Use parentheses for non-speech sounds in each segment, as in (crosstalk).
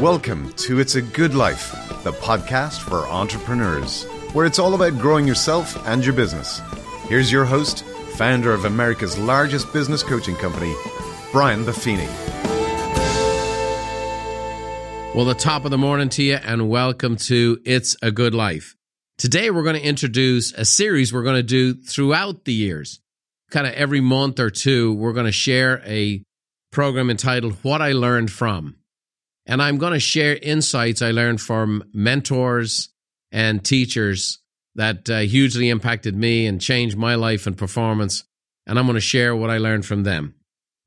Welcome to It's a Good Life, the podcast for entrepreneurs, where it's all about growing yourself and your business. Here's your host, founder of America's largest business coaching company, Brian Buffini. Well, the top of the morning to you, and welcome to It's a Good Life. Today, we're going to introduce a series we're going to do throughout the years. Kind of every month or two, we're going to share a program entitled What I Learned From. And I'm going to share insights I learned from mentors and teachers that uh, hugely impacted me and changed my life and performance. And I'm going to share what I learned from them.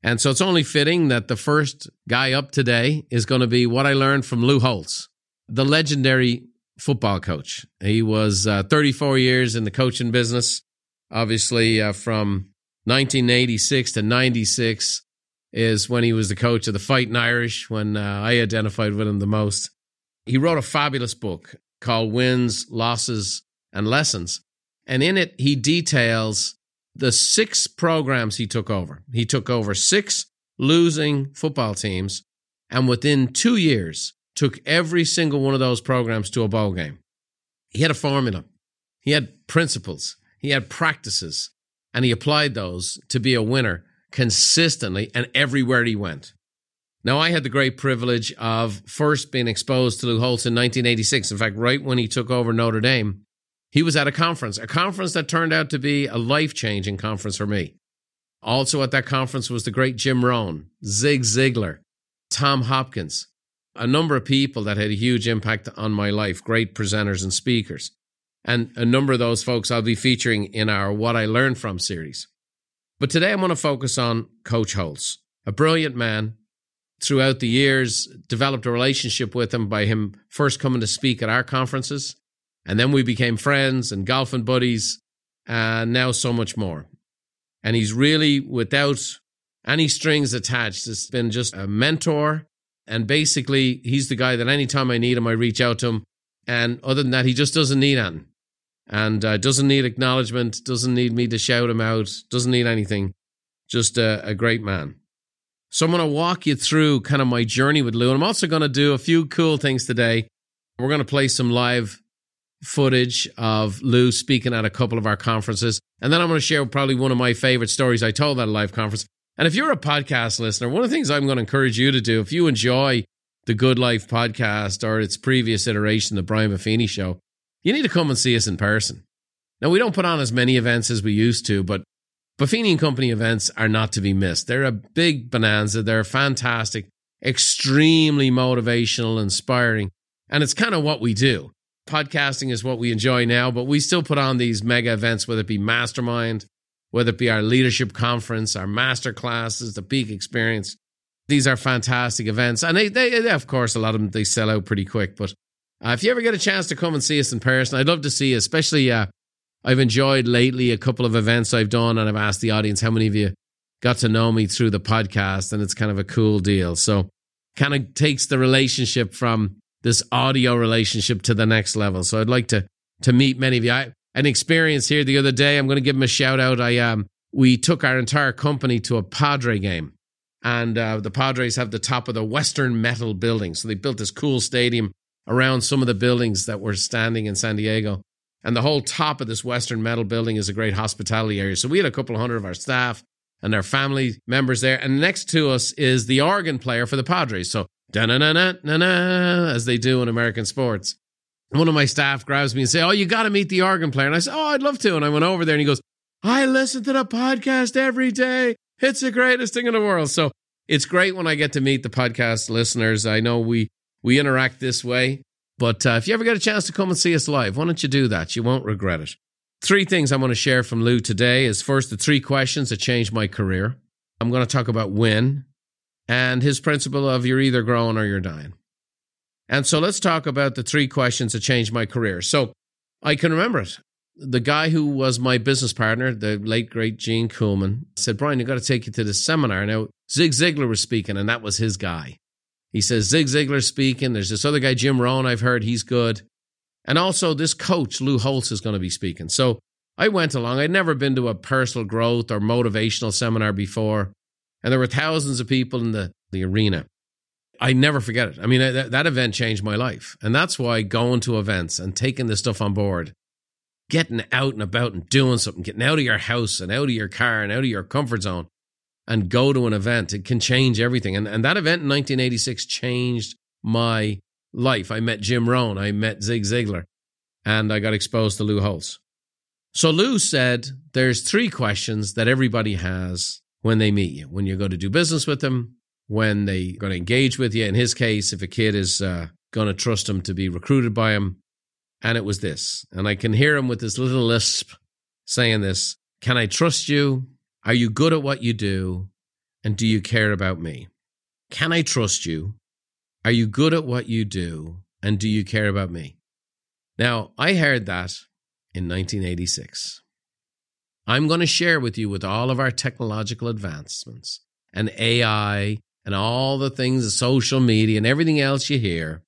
And so it's only fitting that the first guy up today is going to be what I learned from Lou Holtz, the legendary football coach. He was uh, 34 years in the coaching business, obviously uh, from 1986 to 96 is when he was the coach of the Fighting Irish, when uh, I identified with him the most. He wrote a fabulous book called Wins, Losses, and Lessons. And in it, he details the six programs he took over. He took over six losing football teams, and within two years, took every single one of those programs to a bowl game. He had a formula, he had principles, he had practices, and he applied those to be a winner consistently and everywhere he went. Now, I had the great privilege of first being exposed to Lou Holtz in 1986. In fact, right when he took over Notre Dame, he was at a conference, a conference that turned out to be a life changing conference for me. Also at that conference was the great Jim Rohn, Zig Ziglar, Tom Hopkins, a number of people that had a huge impact on my life, great presenters and speakers. And a number of those folks I'll be featuring in our What I Learned From series. But today I'm going to focus on Coach Holtz, a brilliant man. Throughout the years, developed a relationship with him by him first coming to speak at our conferences. And then we became friends and golfing buddies, and now so much more. And he's really, without any strings attached, has been just a mentor. And basically, he's the guy that anytime I need him, I reach out to him. And other than that, he just doesn't need anything and uh, doesn't need acknowledgement, doesn't need me to shout him out, doesn't need anything. Just a, a great man. So I'm going to walk you through kind of my journey with Lou. And I'm also going to do a few cool things today. We're going to play some live footage of Lou speaking at a couple of our conferences. And then I'm going to share probably one of my favorite stories I told at a live conference. And if you're a podcast listener, one of the things I'm going to encourage you to do, if you enjoy the Good Life podcast or its previous iteration, the Brian Buffini show, you need to come and see us in person. Now, we don't put on as many events as we used to, but Buffini and Company events are not to be missed. They're a big bonanza. They're fantastic, extremely motivational, inspiring, and it's kind of what we do. Podcasting is what we enjoy now, but we still put on these mega events, whether it be Mastermind, whether it be our leadership conference, our master classes, the peak experience. These are fantastic events. And they, they, of course, a lot of them, they sell out pretty quick, but uh, if you ever get a chance to come and see us in person, I'd love to see you, especially uh, I've enjoyed lately a couple of events I've done, and I've asked the audience how many of you got to know me through the podcast, and it's kind of a cool deal. So, kind of takes the relationship from this audio relationship to the next level. So, I'd like to to meet many of you. I an experience here the other day. I'm going to give them a shout out. I um we took our entire company to a Padre game, and uh, the Padres have the top of the Western Metal building, so they built this cool stadium around some of the buildings that were standing in San Diego. And the whole top of this Western Metal building is a great hospitality area. So we had a couple hundred of our staff and their family members there. And next to us is the organ player for the Padres. So da na na na na na as they do in American sports. One of my staff grabs me and say, "Oh, you got to meet the organ player." And I said, "Oh, I'd love to." And I went over there and he goes, "I listen to the podcast every day. It's the greatest thing in the world." So it's great when I get to meet the podcast listeners. I know we we interact this way. But uh, if you ever get a chance to come and see us live, why don't you do that? You won't regret it. Three things I want to share from Lou today is first the three questions that changed my career. I'm going to talk about win and his principle of you're either growing or you're dying. And so let's talk about the three questions that changed my career. So I can remember it. The guy who was my business partner, the late great Gene Kuhlman, said, Brian, you've got to take you to this seminar. Now, Zig Ziglar was speaking, and that was his guy. He says Zig Ziglar speaking. There's this other guy, Jim Rohn, I've heard he's good. And also this coach, Lou Holtz, is going to be speaking. So I went along. I'd never been to a personal growth or motivational seminar before. And there were thousands of people in the, the arena. I never forget it. I mean, that, that event changed my life. And that's why going to events and taking this stuff on board, getting out and about and doing something, getting out of your house and out of your car and out of your comfort zone and go to an event, it can change everything. And, and that event in 1986 changed my life. I met Jim Rohn, I met Zig Ziglar, and I got exposed to Lou Holtz. So Lou said there's three questions that everybody has when they meet you, when you go to do business with them, when they're going to engage with you. In his case, if a kid is uh, going to trust him to be recruited by him. And it was this. And I can hear him with this little lisp saying this Can I trust you? Are you good at what you do? And do you care about me? Can I trust you? Are you good at what you do? And do you care about me? Now, I heard that in 1986. I'm going to share with you with all of our technological advancements and AI and all the things, social media and everything else you hear,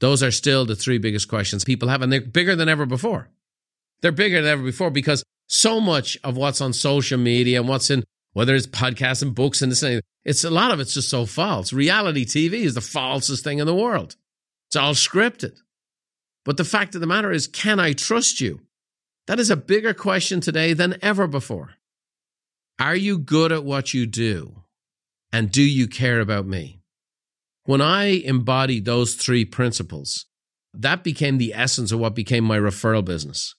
those are still the three biggest questions people have, and they're bigger than ever before. They're bigger than ever before because so much of what's on social media and what's in whether it's podcasts and books and this and it's a lot of it's just so false. Reality TV is the falsest thing in the world. It's all scripted. But the fact of the matter is, can I trust you? That is a bigger question today than ever before. Are you good at what you do? And do you care about me? When I embodied those three principles, that became the essence of what became my referral business.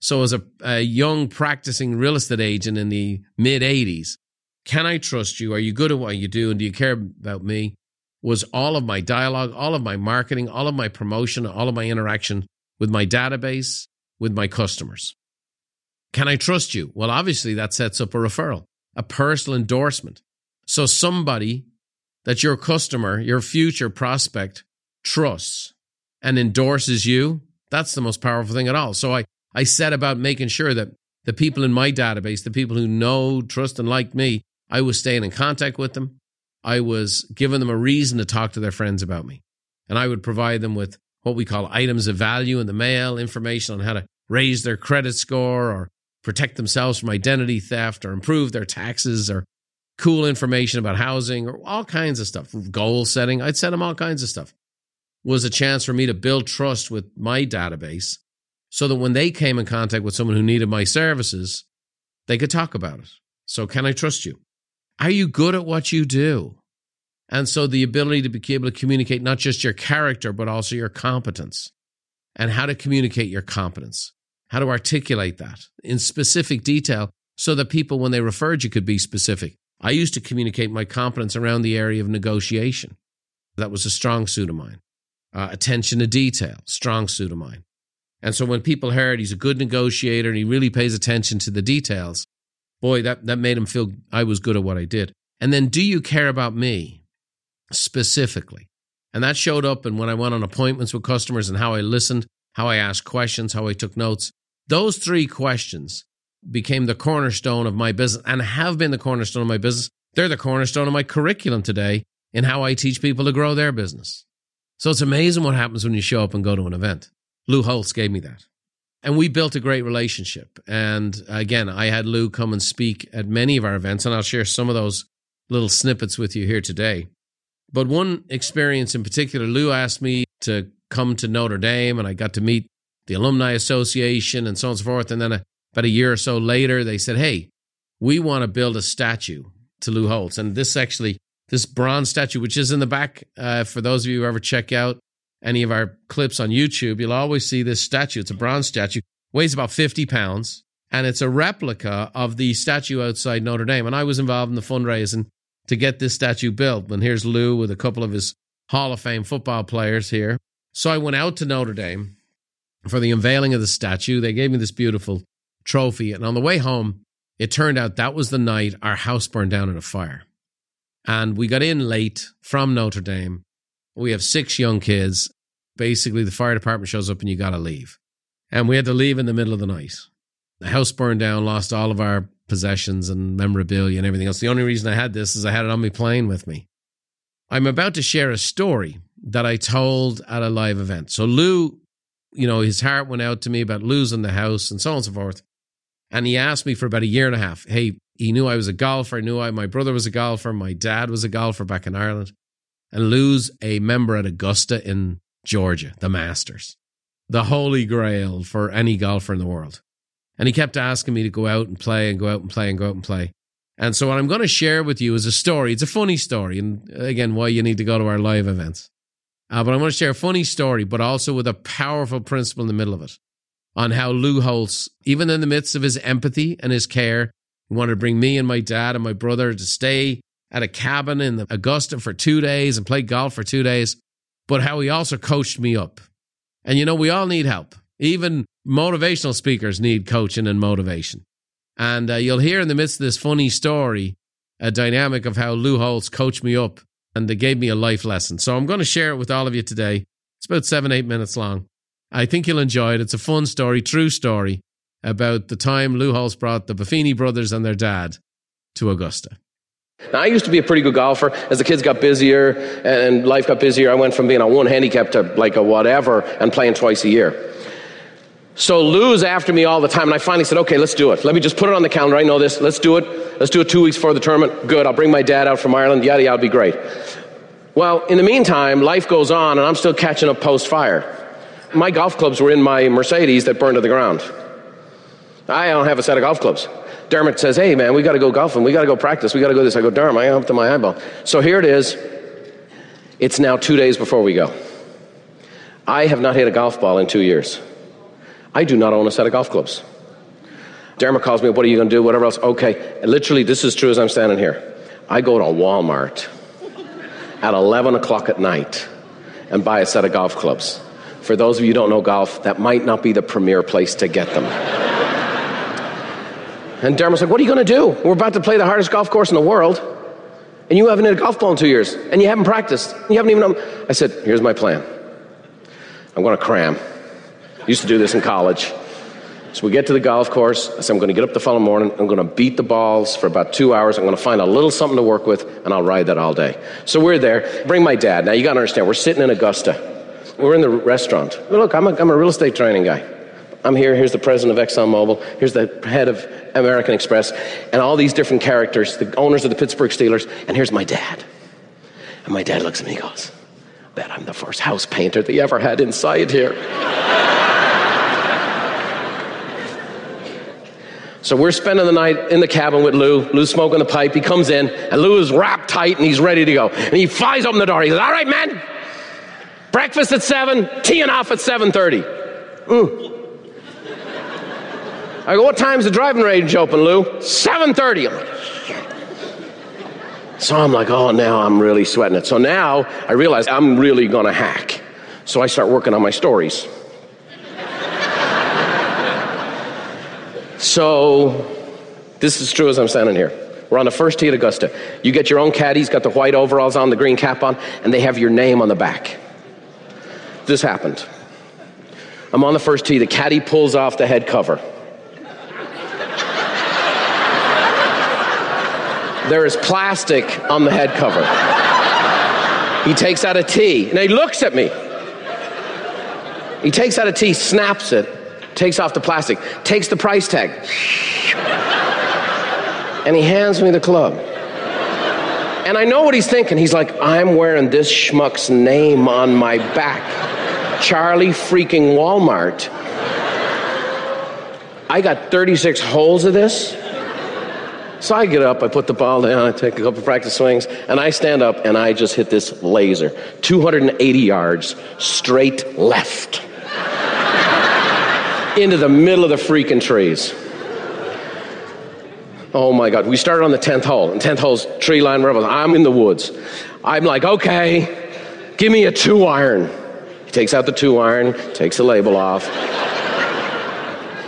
So, as a, a young practicing real estate agent in the mid 80s, can I trust you? Are you good at what you do? And do you care about me? Was all of my dialogue, all of my marketing, all of my promotion, all of my interaction with my database, with my customers. Can I trust you? Well, obviously, that sets up a referral, a personal endorsement. So somebody that your customer, your future prospect trusts and endorses you, that's the most powerful thing at all. So I, I set about making sure that the people in my database, the people who know, trust, and like me, I was staying in contact with them. I was giving them a reason to talk to their friends about me. And I would provide them with what we call items of value in the mail, information on how to raise their credit score or protect themselves from identity theft or improve their taxes or cool information about housing or all kinds of stuff, goal setting. I'd send them all kinds of stuff. Was a chance for me to build trust with my database so that when they came in contact with someone who needed my services, they could talk about it. So, can I trust you? Are you good at what you do? And so, the ability to be able to communicate not just your character, but also your competence and how to communicate your competence, how to articulate that in specific detail so that people, when they referred you, could be specific. I used to communicate my competence around the area of negotiation. That was a strong suit of mine. Uh, attention to detail, strong suit of mine. And so when people heard he's a good negotiator and he really pays attention to the details, boy, that, that made him feel I was good at what I did. And then, do you care about me specifically? And that showed up in when I went on appointments with customers and how I listened, how I asked questions, how I took notes. Those three questions became the cornerstone of my business and have been the cornerstone of my business. They're the cornerstone of my curriculum today in how I teach people to grow their business. So it's amazing what happens when you show up and go to an event. Lou Holtz gave me that. And we built a great relationship. And again, I had Lou come and speak at many of our events, and I'll share some of those little snippets with you here today. But one experience in particular, Lou asked me to come to Notre Dame, and I got to meet the Alumni Association and so on and so forth. And then about a year or so later, they said, Hey, we want to build a statue to Lou Holtz. And this actually, this bronze statue, which is in the back, uh, for those of you who ever check out any of our clips on YouTube, you'll always see this statue. It's a bronze statue, weighs about 50 pounds, and it's a replica of the statue outside Notre Dame. And I was involved in the fundraising to get this statue built. And here's Lou with a couple of his Hall of Fame football players here. So I went out to Notre Dame for the unveiling of the statue. They gave me this beautiful trophy. And on the way home, it turned out that was the night our house burned down in a fire. And we got in late from Notre Dame. We have six young kids. Basically, the fire department shows up and you got to leave. And we had to leave in the middle of the night. The house burned down, lost all of our possessions and memorabilia and everything else. The only reason I had this is I had it on my plane with me. I'm about to share a story that I told at a live event. So Lou, you know, his heart went out to me about losing the house and so on and so forth. And he asked me for about a year and a half. Hey, he knew I was a golfer. I knew I, my brother was a golfer. My dad was a golfer back in Ireland. And Lou's a member at Augusta in Georgia, the Masters, the holy grail for any golfer in the world. And he kept asking me to go out and play and go out and play and go out and play. And so, what I'm going to share with you is a story. It's a funny story. And again, why you need to go to our live events. Uh, but I'm going to share a funny story, but also with a powerful principle in the middle of it on how Lou Holtz, even in the midst of his empathy and his care, he wanted to bring me and my dad and my brother to stay at a cabin in Augusta for two days and played golf for two days, but how he also coached me up. And you know, we all need help. Even motivational speakers need coaching and motivation. And uh, you'll hear in the midst of this funny story a dynamic of how Lou Holtz coached me up and they gave me a life lesson. So I'm going to share it with all of you today. It's about seven, eight minutes long. I think you'll enjoy it. It's a fun story, true story about the time Lou Holtz brought the Buffini brothers and their dad to Augusta. Now, I used to be a pretty good golfer. As the kids got busier and life got busier, I went from being a one handicap to like a whatever and playing twice a year. So Lou's after me all the time, and I finally said, okay, let's do it. Let me just put it on the calendar. I know this. Let's do it. Let's do it two weeks before the tournament. Good. I'll bring my dad out from Ireland. Yada, yada, be great. Well, in the meantime, life goes on, and I'm still catching up post fire. My golf clubs were in my Mercedes that burned to the ground. I don't have a set of golf clubs. Dermot says, hey, man, we got to go golfing. We got to go practice. We got to go this. I go, Dermot, I am up to my eyeball. So here it is. It's now two days before we go. I have not hit a golf ball in two years. I do not own a set of golf clubs. Dermot calls me, what are you going to do? Whatever else. Okay. And literally, this is true as I'm standing here. I go to Walmart at 11 o'clock at night and buy a set of golf clubs. For those of you who don't know golf, that might not be the premier place to get them. And Dermot's like, What are you going to do? We're about to play the hardest golf course in the world, and you haven't hit a golf ball in two years, and you haven't practiced. You haven't even. I said, Here's my plan I'm going to cram. Used to do this in college. So we get to the golf course. I said, I'm going to get up the following morning. I'm going to beat the balls for about two hours. I'm going to find a little something to work with, and I'll ride that all day. So we're there. Bring my dad. Now, you got to understand, we're sitting in Augusta. We're in the restaurant. Look, I'm a, I'm a real estate training guy. I'm here. Here's the president of ExxonMobil. Here's the head of American Express, and all these different characters, the owners of the Pittsburgh Steelers. And here's my dad. And my dad looks at me and goes, Bet I'm the first house painter they ever had inside here. (laughs) So we're spending the night in the cabin with Lou. Lou's smoking the pipe. He comes in, and Lou is wrapped tight and he's ready to go. And he flies open the door. He says, All right, man. Breakfast at 7, teeing off at 7.30. Mm. I go, what time's the driving range open, Lou? 7.30. I'm like, so I'm like, oh, now I'm really sweating it. So now I realize I'm really going to hack. So I start working on my stories. So, this is true as I'm standing here. We're on the first tee at Augusta. You get your own caddy, he's got the white overalls on, the green cap on, and they have your name on the back. This happened. I'm on the first tee, the caddy pulls off the head cover. There is plastic on the head cover. He takes out a tee, and he looks at me. He takes out a tee, snaps it, takes off the plastic, takes the price tag, and he hands me the club. And I know what he's thinking. He's like, I'm wearing this schmuck's name on my back. Charlie freaking Walmart. I got 36 holes of this. So I get up, I put the ball down, I take a couple practice swings, and I stand up and I just hit this laser 280 yards straight left (laughs) into the middle of the freaking trees. Oh my God. We started on the 10th hole, and 10th hole's tree line rebels. I'm in the woods. I'm like, okay, give me a two iron. He takes out the two iron, takes the label off.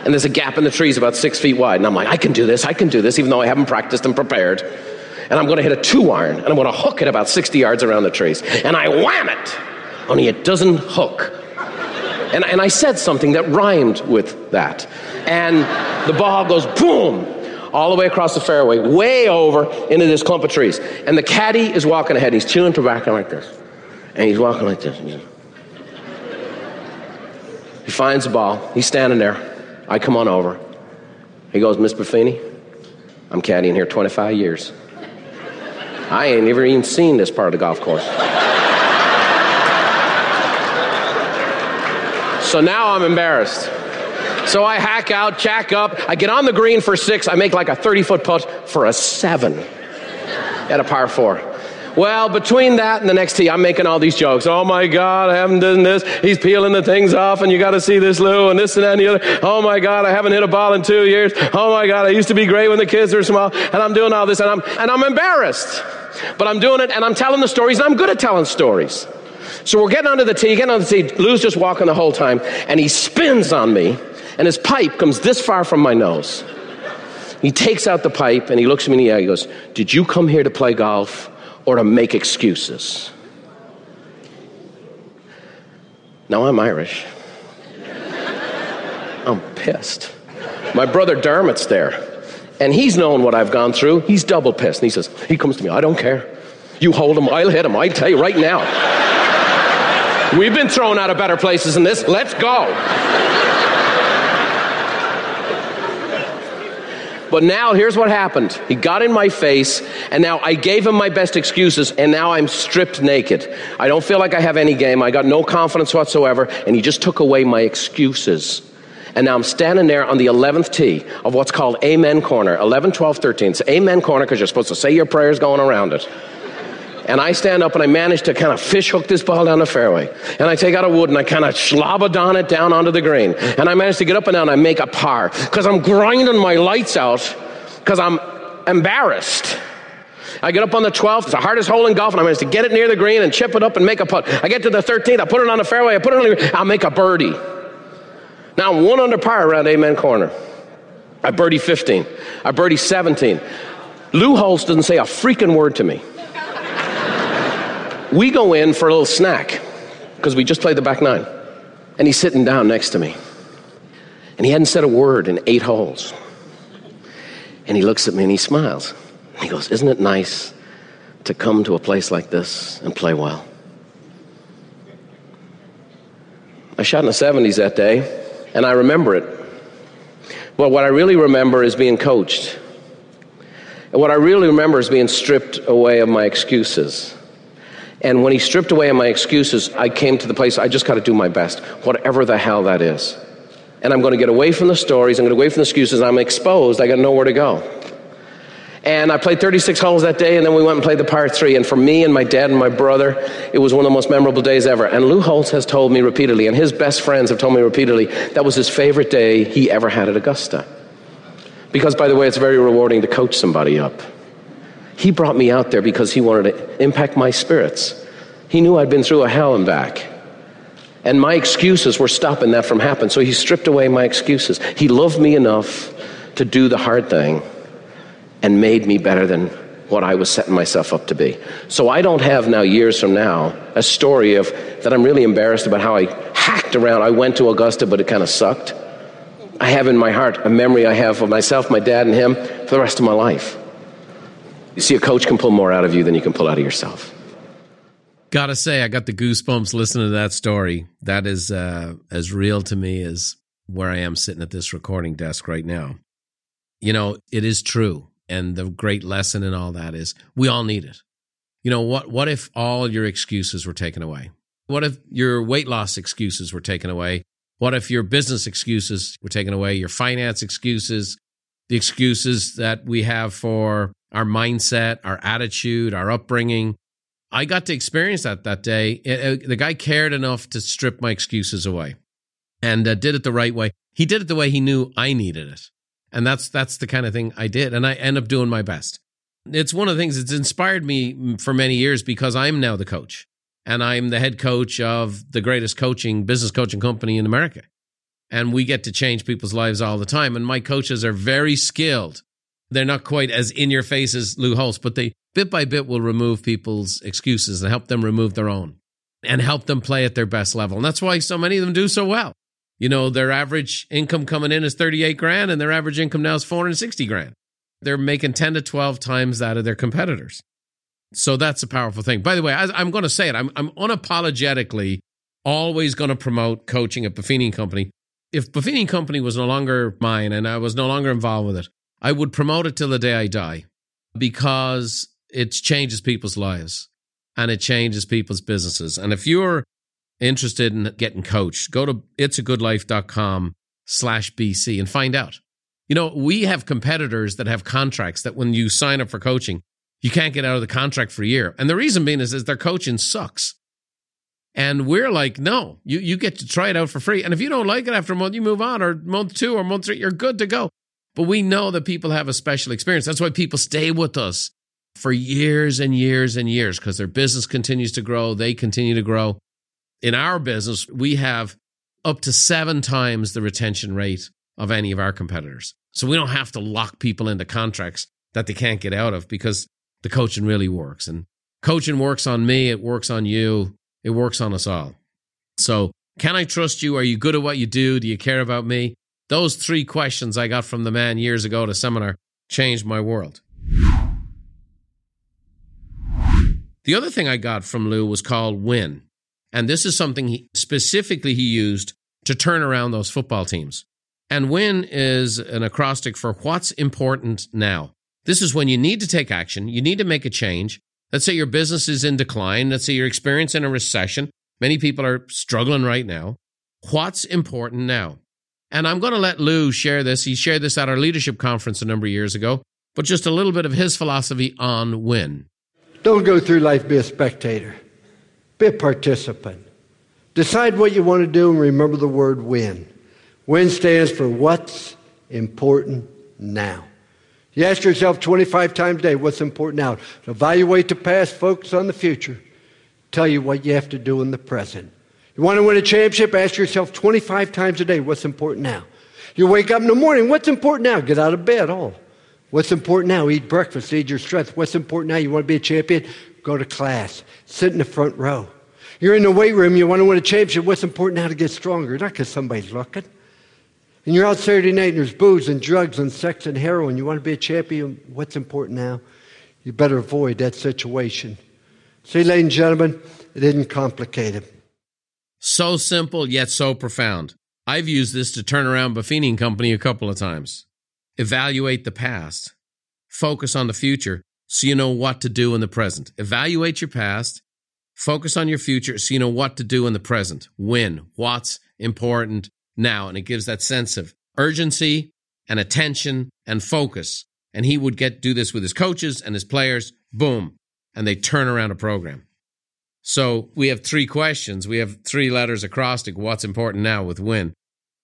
And there's a gap in the trees about six feet wide. And I'm like, I can do this, I can do this, even though I haven't practiced and prepared. And I'm going to hit a two iron, and I'm going to hook it about 60 yards around the trees. And I wham it, only it doesn't hook. And, and I said something that rhymed with that. And the ball goes boom all the way across the fairway, way over into this clump of trees. And the caddy is walking ahead. He's chewing tobacco like this. And he's walking like this. He finds the ball. He's standing there. I come on over. He goes, Miss Buffini, I'm caddying here 25 years. I ain't ever even seen this part of the golf course. so now I'm embarrassed. So I hack out, jack up, I get on the green for six, I make like a 30 foot putt for a seven at a par four. Well, between that and the next tee, I'm making all these jokes. Oh my God, I haven't done this. He's peeling the things off, and you got to see this, Lou, and this and that and the other. Oh my God, I haven't hit a ball in two years. Oh my God, I used to be great when the kids were small, and I'm doing all this, and I'm and I'm embarrassed. But I'm doing it, and I'm telling the stories, and I'm good at telling stories. So we're getting onto the tee, getting on the tee. Lou's just walking the whole time, and he spins on me, and his pipe comes this far from my nose. He takes out the pipe and he looks at me in the eye. He goes, Did you come here to play golf or to make excuses? Now I'm Irish. I'm pissed. My brother Dermot's there, and he's known what I've gone through. He's double pissed. And he says, He comes to me, I don't care. You hold him, I'll hit him. I tell you right now. We've been thrown out of better places than this. Let's go. But now here's what happened. He got in my face, and now I gave him my best excuses, and now I'm stripped naked. I don't feel like I have any game. I got no confidence whatsoever, and he just took away my excuses. And now I'm standing there on the 11th tee of what's called Amen Corner 11, 12, 13. It's Amen Corner because you're supposed to say your prayers going around it. And I stand up and I manage to kind of fish hook this ball down the fairway. And I take out a wood and I kind of slobadon it down onto the green. And I manage to get up and down and I make a par because I'm grinding my lights out because I'm embarrassed. I get up on the 12th, it's the hardest hole in golf, and I manage to get it near the green and chip it up and make a putt. I get to the 13th, I put it on the fairway, I put it on the green, I'll make a birdie. Now I'm one under par around Amen Corner. I birdie 15. I birdie 17. Lou Holtz doesn't say a freaking word to me. We go in for a little snack because we just played the back nine. And he's sitting down next to me. And he hadn't said a word in eight holes. And he looks at me and he smiles. He goes, Isn't it nice to come to a place like this and play well? I shot in the 70s that day, and I remember it. But what I really remember is being coached. And what I really remember is being stripped away of my excuses. And when he stripped away my excuses, I came to the place I just got to do my best, whatever the hell that is. And I'm going to get away from the stories, I'm going to get away from the excuses, I'm exposed, I got nowhere to go. And I played 36 holes that day, and then we went and played the par three. And for me and my dad and my brother, it was one of the most memorable days ever. And Lou Holtz has told me repeatedly, and his best friends have told me repeatedly, that was his favorite day he ever had at Augusta. Because, by the way, it's very rewarding to coach somebody up. He brought me out there because he wanted to impact my spirits. He knew I'd been through a hell and back. And my excuses were stopping that from happening. So he stripped away my excuses. He loved me enough to do the hard thing and made me better than what I was setting myself up to be. So I don't have now, years from now, a story of that I'm really embarrassed about how I hacked around. I went to Augusta, but it kind of sucked. I have in my heart a memory I have of myself, my dad, and him for the rest of my life. You see, a coach can pull more out of you than you can pull out of yourself. Gotta say, I got the goosebumps listening to that story. That is uh, as real to me as where I am sitting at this recording desk right now. You know, it is true. And the great lesson in all that is we all need it. You know, what, what if all your excuses were taken away? What if your weight loss excuses were taken away? What if your business excuses were taken away? Your finance excuses, the excuses that we have for our mindset, our attitude, our upbringing. I got to experience that that day. It, it, the guy cared enough to strip my excuses away and uh, did it the right way. He did it the way he knew I needed it. And that's that's the kind of thing I did and I end up doing my best. It's one of the things that's inspired me for many years because I'm now the coach and I'm the head coach of the greatest coaching business coaching company in America. And we get to change people's lives all the time and my coaches are very skilled they're not quite as in your face as Lou Holtz, but they bit by bit will remove people's excuses and help them remove their own and help them play at their best level. And that's why so many of them do so well. You know, their average income coming in is 38 grand and their average income now is 460 grand. They're making 10 to 12 times that of their competitors. So that's a powerful thing. By the way, I'm going to say it. I'm, I'm unapologetically always going to promote coaching at Buffini Company. If Buffini Company was no longer mine and I was no longer involved with it, I would promote it till the day I die because it changes people's lives and it changes people's businesses. And if you're interested in getting coached, go to it'sagoodlife.com slash BC and find out. You know, we have competitors that have contracts that when you sign up for coaching, you can't get out of the contract for a year. And the reason being is, is their coaching sucks. And we're like, no, you, you get to try it out for free. And if you don't like it after a month, you move on, or month two or month three, you're good to go. But we know that people have a special experience. That's why people stay with us for years and years and years because their business continues to grow. They continue to grow. In our business, we have up to seven times the retention rate of any of our competitors. So we don't have to lock people into contracts that they can't get out of because the coaching really works. And coaching works on me, it works on you, it works on us all. So, can I trust you? Are you good at what you do? Do you care about me? Those three questions I got from the man years ago at a seminar changed my world. The other thing I got from Lou was called win. And this is something he, specifically he used to turn around those football teams. And win is an acrostic for what's important now. This is when you need to take action, you need to make a change. Let's say your business is in decline, let's say you're experiencing a recession. Many people are struggling right now. What's important now? And I'm going to let Lou share this. He shared this at our leadership conference a number of years ago, but just a little bit of his philosophy on win. Don't go through life be a spectator. Be a participant. Decide what you want to do and remember the word win. Win stands for what's important now. You ask yourself 25 times a day, what's important now? Evaluate the past, focus on the future. Tell you what you have to do in the present. You want to win a championship? Ask yourself 25 times a day, what's important now? You wake up in the morning, what's important now? Get out of bed, all. What's important now? Eat breakfast, eat your strength. What's important now? You want to be a champion? Go to class. Sit in the front row. You're in the weight room, you want to win a championship. What's important now to get stronger? Not because somebody's looking. And you're out Saturday night and there's booze and drugs and sex and heroin. You want to be a champion? What's important now? You better avoid that situation. See, ladies and gentlemen, it isn't complicated. So simple, yet so profound. I've used this to turn around Buffini Company a couple of times. Evaluate the past. Focus on the future so you know what to do in the present. Evaluate your past. Focus on your future so you know what to do in the present. Win, What's important now? And it gives that sense of urgency and attention and focus. And he would get do this with his coaches and his players. Boom. And they turn around a program. So we have three questions. We have three letters acrostic. What's important now with win?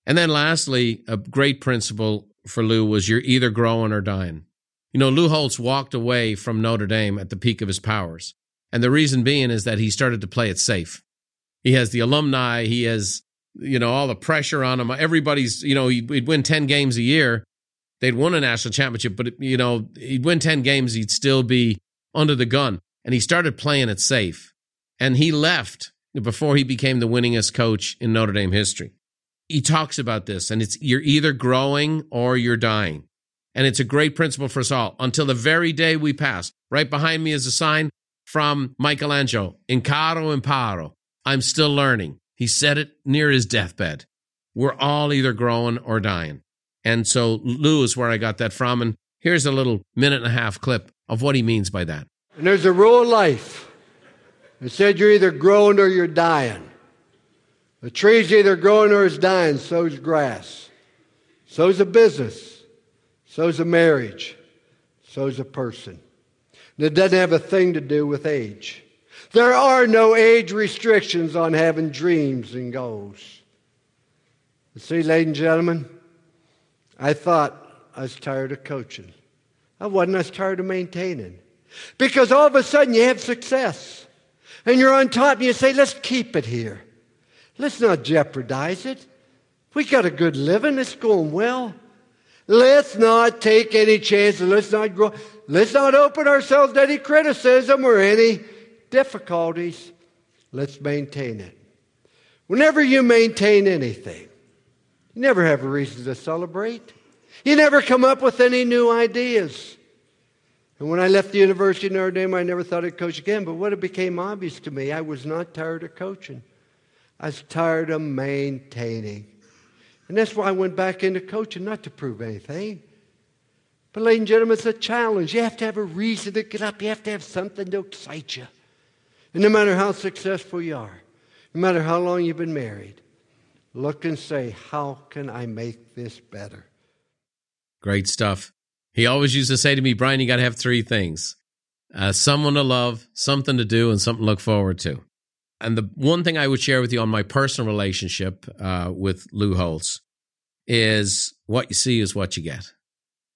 And then lastly, a great principle for Lou was you're either growing or dying. You know, Lou Holtz walked away from Notre Dame at the peak of his powers. And the reason being is that he started to play it safe. He has the alumni, he has, you know, all the pressure on him. Everybody's, you know, he'd win 10 games a year. They'd won a national championship, but, you know, he'd win 10 games, he'd still be under the gun. And he started playing it safe. And he left before he became the winningest coach in Notre Dame history. He talks about this, and it's you're either growing or you're dying. And it's a great principle for us all until the very day we pass. Right behind me is a sign from Michelangelo Ancora imparo. I'm still learning. He said it near his deathbed. We're all either growing or dying. And so Lou is where I got that from. And here's a little minute and a half clip of what he means by that. And there's a rule of life it said you're either growing or you're dying. The tree's either growing or it's dying, so's grass. So's a business. So's a marriage. So's a person. And it doesn't have a thing to do with age. There are no age restrictions on having dreams and goals. You see, ladies and gentlemen, I thought I was tired of coaching. I wasn't. I was tired of maintaining. Because all of a sudden you have success and you're on top and you say, let's keep it here. Let's not jeopardize it. We got a good living. It's going well. Let's not take any chances. Let's not grow. Let's not open ourselves to any criticism or any difficulties. Let's maintain it. Whenever you maintain anything, you never have a reason to celebrate. You never come up with any new ideas. And when I left the University of Notre Dame, I never thought I'd coach again. But what it became obvious to me, I was not tired of coaching. I was tired of maintaining. And that's why I went back into coaching, not to prove anything. But, ladies and gentlemen, it's a challenge. You have to have a reason to get up, you have to have something to excite you. And no matter how successful you are, no matter how long you've been married, look and say, How can I make this better? Great stuff. He always used to say to me, Brian, you got to have three things uh, someone to love, something to do, and something to look forward to. And the one thing I would share with you on my personal relationship uh, with Lou Holtz is what you see is what you get.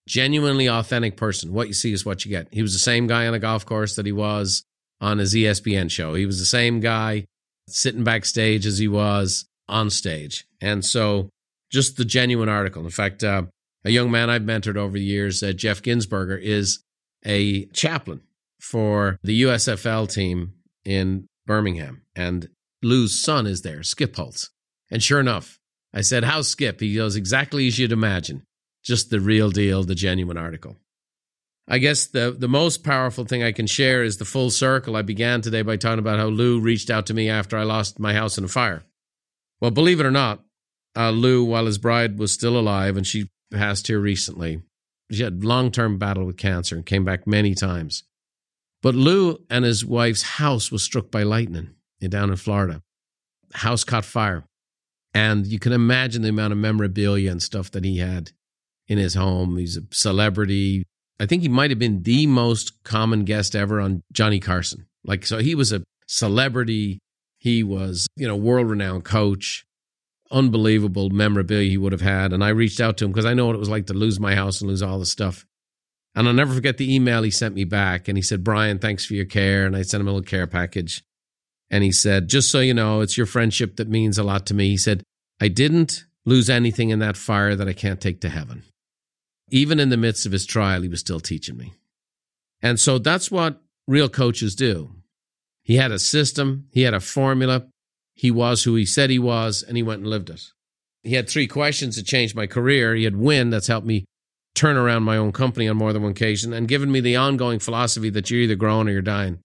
Genuinely authentic person. What you see is what you get. He was the same guy on a golf course that he was on his ESPN show. He was the same guy sitting backstage as he was on stage. And so just the genuine article. In fact, uh, a young man I've mentored over the years, uh, Jeff Ginsberger, is a chaplain for the USFL team in Birmingham. And Lou's son is there, Skip Holtz. And sure enough, I said, How's Skip? He goes, Exactly as you'd imagine. Just the real deal, the genuine article. I guess the, the most powerful thing I can share is the full circle. I began today by talking about how Lou reached out to me after I lost my house in a fire. Well, believe it or not, uh, Lou, while his bride was still alive and she passed here recently, she had long term battle with cancer and came back many times. But Lou and his wife's house was struck by lightning down in Florida. House caught fire. And you can imagine the amount of memorabilia and stuff that he had in his home. He's a celebrity. I think he might have been the most common guest ever on Johnny Carson. Like, so he was a celebrity. He was, you know, world renowned coach. Unbelievable memorabilia he would have had. And I reached out to him because I know what it was like to lose my house and lose all the stuff. And I'll never forget the email he sent me back. And he said, Brian, thanks for your care. And I sent him a little care package. And he said, just so you know, it's your friendship that means a lot to me. He said, I didn't lose anything in that fire that I can't take to heaven. Even in the midst of his trial, he was still teaching me. And so that's what real coaches do. He had a system, he had a formula, he was who he said he was, and he went and lived it. He had three questions that changed my career. He had win, that's helped me turn around my own company on more than one occasion, and given me the ongoing philosophy that you're either growing or you're dying.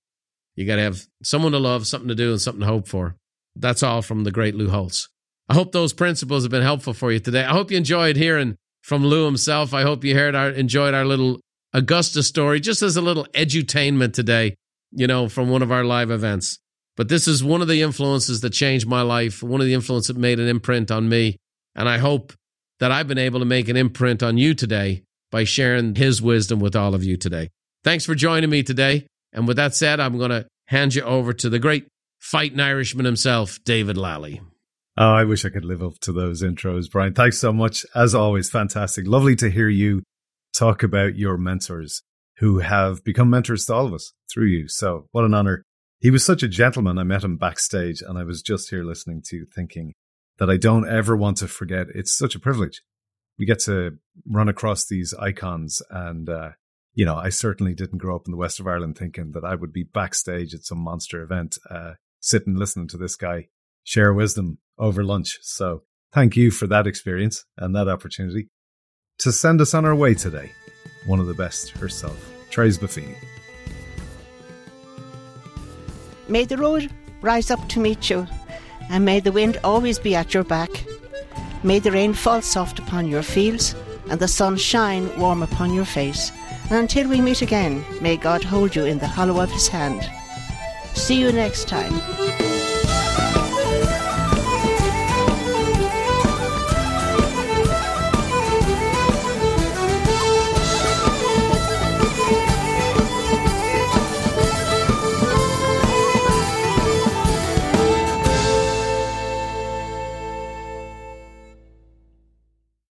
You got to have someone to love, something to do, and something to hope for. That's all from the great Lou Holtz. I hope those principles have been helpful for you today. I hope you enjoyed hearing from Lou himself. I hope you heard our, enjoyed our little Augusta story, just as a little edutainment today, you know, from one of our live events. But this is one of the influences that changed my life, one of the influences that made an imprint on me. And I hope that I've been able to make an imprint on you today by sharing his wisdom with all of you today. Thanks for joining me today. And with that said, I'm going to hand you over to the great fighting Irishman himself, David Lally. Oh, I wish I could live up to those intros, Brian. Thanks so much. As always, fantastic. Lovely to hear you talk about your mentors who have become mentors to all of us through you. So, what an honor. He was such a gentleman. I met him backstage and I was just here listening to thinking that I don't ever want to forget. It's such a privilege. We get to run across these icons and, uh, you know, I certainly didn't grow up in the west of Ireland thinking that I would be backstage at some monster event, uh, sitting listening to this guy share wisdom over lunch. So thank you for that experience and that opportunity to send us on our way today. One of the best herself, Therese Buffini. May the road rise up to meet you, and may the wind always be at your back. May the rain fall soft upon your fields, and the sun shine warm upon your face. And until we meet again, may God hold you in the hollow of his hand. See you next time.